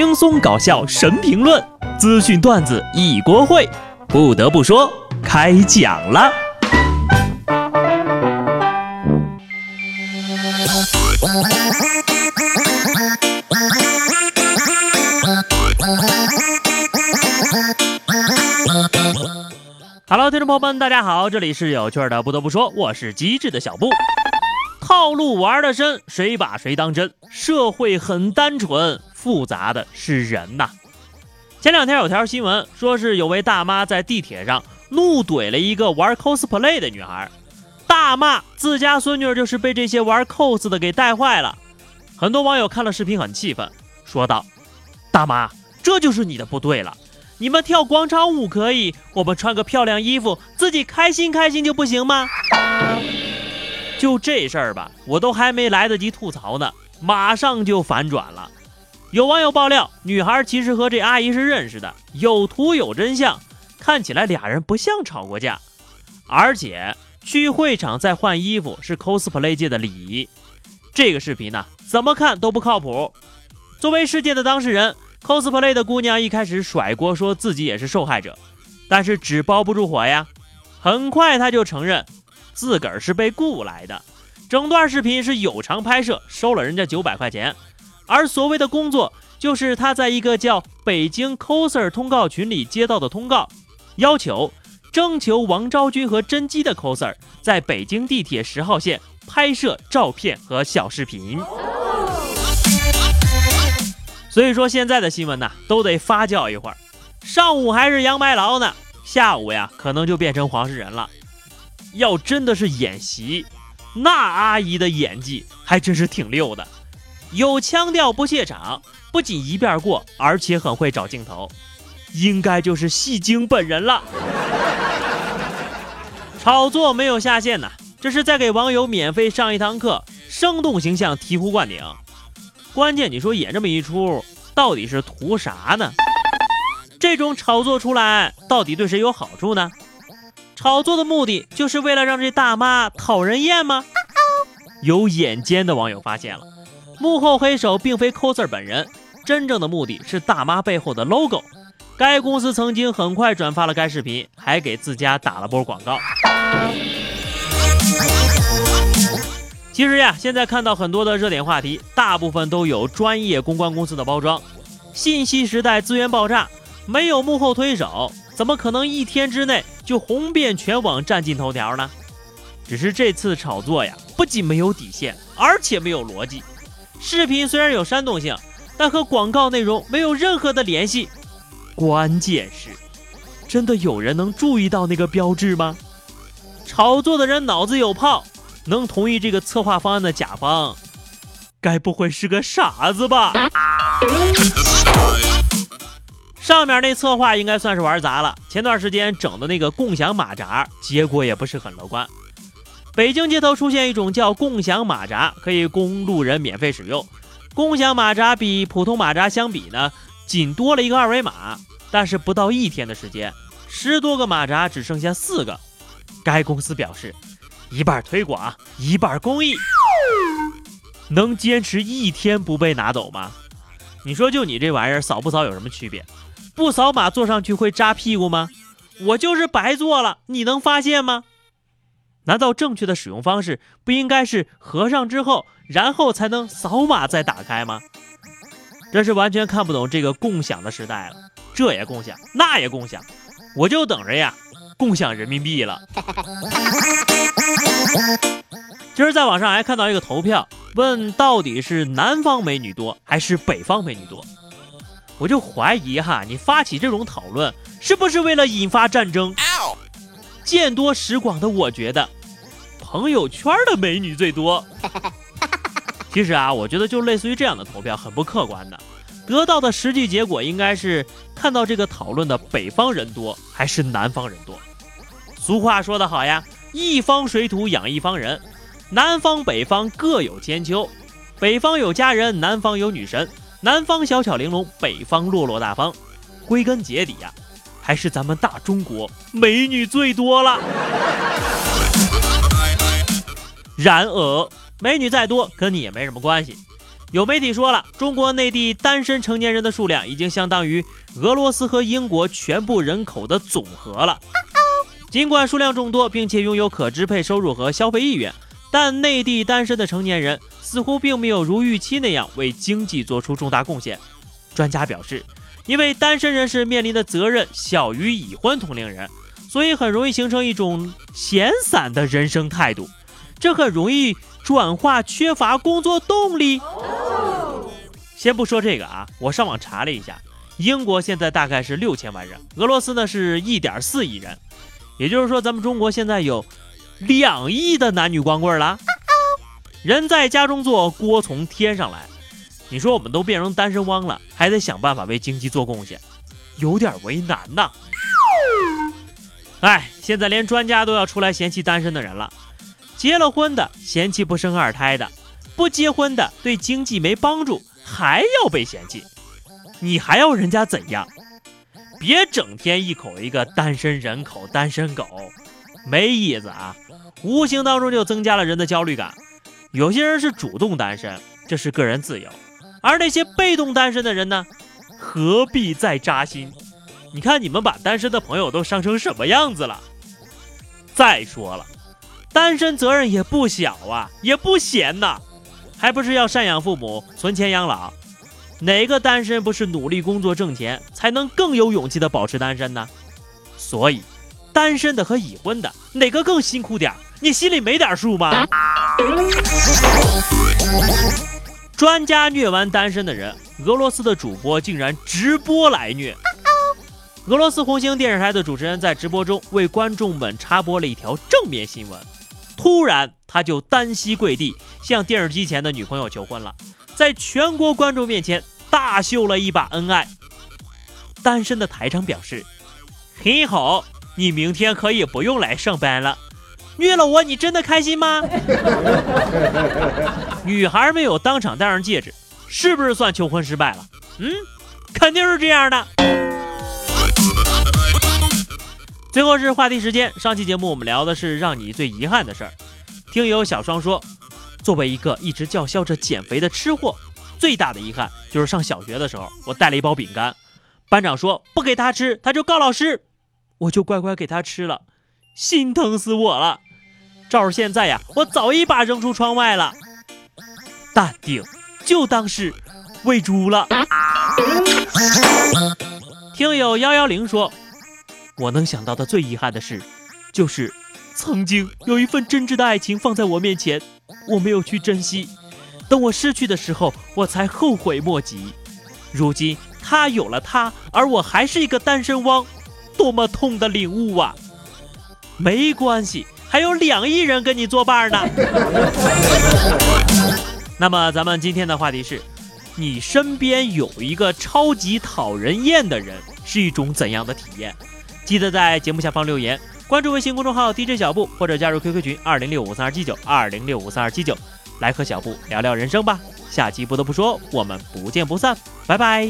轻松搞笑神评论，资讯段子一锅烩。不得不说，开讲了。Hello，听众朋友们，大家好，这里是有趣的。不得不说，我是机智的小布。套路玩的深，谁把谁当真？社会很单纯，复杂的是人呐。前两天有条新闻，说是有位大妈在地铁上怒怼了一个玩 cosplay 的女孩，大骂自家孙女就是被这些玩 cos 的给带坏了。很多网友看了视频很气愤，说道：“大妈，这就是你的不对了。你们跳广场舞可以，我们穿个漂亮衣服，自己开心开心就不行吗？”就这事儿吧，我都还没来得及吐槽呢，马上就反转了。有网友爆料，女孩其实和这阿姨是认识的，有图有真相，看起来俩人不像吵过架。而且去会场再换衣服是 cosplay 界的礼仪。这个视频呢，怎么看都不靠谱。作为事件的当事人，cosplay 的姑娘一开始甩锅，说自己也是受害者，但是纸包不住火呀，很快她就承认。自个儿是被雇来的，整段视频是有偿拍摄，收了人家九百块钱。而所谓的工作，就是他在一个叫“北京 coser 通告群”里接到的通告，要求征求王昭君和甄姬的 coser 在北京地铁十号线拍摄照片和小视频。所以说，现在的新闻呢，都得发酵一会儿，上午还是杨白劳呢，下午呀，可能就变成黄世仁了。要真的是演习，那阿姨的演技还真是挺溜的，有腔调不怯场，不仅一遍过，而且很会找镜头，应该就是戏精本人了。炒作没有下限呐，这是在给网友免费上一堂课，生动形象，醍醐灌顶。关键你说演这么一出，到底是图啥呢？这种炒作出来，到底对谁有好处呢？炒作的目的就是为了让这大妈讨人厌吗？有眼尖的网友发现了，幕后黑手并非 coser 本人，真正的目的是大妈背后的 logo。该公司曾经很快转发了该视频，还给自家打了波广告。其实呀，现在看到很多的热点话题，大部分都有专业公关公司的包装。信息时代资源爆炸，没有幕后推手。怎么可能一天之内就红遍全网占尽头条呢？只是这次炒作呀，不仅没有底线，而且没有逻辑。视频虽然有煽动性，但和广告内容没有任何的联系。关键是，真的有人能注意到那个标志吗？炒作的人脑子有泡，能同意这个策划方案的甲方，该不会是个傻子吧？上面那策划应该算是玩砸了。前段时间整的那个共享马扎，结果也不是很乐观。北京街头出现一种叫共享马扎，可以供路人免费使用。共享马扎比普通马扎相比呢，仅多了一个二维码，但是不到一天的时间，十多个马扎只剩下四个。该公司表示，一半推广，一半公益。能坚持一天不被拿走吗？你说就你这玩意儿扫不扫有什么区别？不扫码坐上去会扎屁股吗？我就是白坐了，你能发现吗？难道正确的使用方式不应该是合上之后，然后才能扫码再打开吗？真是完全看不懂这个共享的时代了，这也共享，那也共享，我就等着呀，共享人民币了。今儿在网上还看到一个投票，问到底是南方美女多还是北方美女多？我就怀疑哈，你发起这种讨论是不是为了引发战争？见多识广的我觉得，朋友圈的美女最多。其实啊，我觉得就类似于这样的投票很不客观的，得到的实际结果应该是看到这个讨论的北方人多还是南方人多。俗话说得好呀，一方水土养一方人，南方北方各有千秋，北方有佳人，南方有女神。南方小巧玲珑，北方落落大方。归根结底呀，还是咱们大中国美女最多了。然而，美女再多跟你也没什么关系。有媒体说了，中国内地单身成年人的数量已经相当于俄罗斯和英国全部人口的总和了。尽管数量众多，并且拥有可支配收入和消费意愿，但内地单身的成年人似乎并没有如预期那样为经济做出重大贡献。专家表示，因为单身人士面临的责任小于已婚同龄人，所以很容易形成一种闲散的人生态度，这很容易转化缺乏工作动力。先不说这个啊，我上网查了一下，英国现在大概是六千万人，俄罗斯呢是一点四亿人，也就是说咱们中国现在有两亿的男女光棍了。人在家中坐，锅从天上来。你说我们都变成单身汪了，还得想办法为经济做贡献，有点为难呐。哎，现在连专家都要出来嫌弃单身的人了，结了婚的嫌弃不生二胎的，不结婚的对经济没帮助。还要被嫌弃，你还要人家怎样？别整天一口一个单身人口、单身狗，没意思啊！无形当中就增加了人的焦虑感。有些人是主动单身，这是个人自由；而那些被动单身的人呢？何必再扎心？你看你们把单身的朋友都伤成什么样子了？再说了，单身责任也不小啊，也不闲呐。还不是要赡养父母、存钱养老？哪个单身不是努力工作挣钱，才能更有勇气的保持单身呢？所以，单身的和已婚的哪个更辛苦点？你心里没点数吗？专家虐完单身的人，俄罗斯的主播竟然直播来虐。俄罗斯红星电视台的主持人在直播中为观众们插播了一条正面新闻。突然，他就单膝跪地向电视机前的女朋友求婚了，在全国观众面前大秀了一把恩爱。单身的台长表示：“很好，你明天可以不用来上班了。”虐了我，你真的开心吗？女孩没有当场戴上戒指，是不是算求婚失败了？嗯，肯定是这样的。最后是话题时间。上期节目我们聊的是让你最遗憾的事儿。听友小双说，作为一个一直叫嚣着减肥的吃货，最大的遗憾就是上小学的时候，我带了一包饼干，班长说不给他吃，他就告老师，我就乖乖给他吃了，心疼死我了。照着现在呀，我早一把扔出窗外了。淡定，就当是喂猪了。听友幺幺零说。我能想到的最遗憾的事，就是曾经有一份真挚的爱情放在我面前，我没有去珍惜。等我失去的时候，我才后悔莫及。如今他有了他，而我还是一个单身汪，多么痛的领悟啊！没关系，还有两亿人跟你作伴呢。那么咱们今天的话题是：你身边有一个超级讨人厌的人，是一种怎样的体验？记得在节目下方留言，关注微信公众号 DJ 小布，或者加入 QQ 群二零六五三二七九二零六五三二七九，来和小布聊聊人生吧。下期不得不说，我们不见不散，拜拜。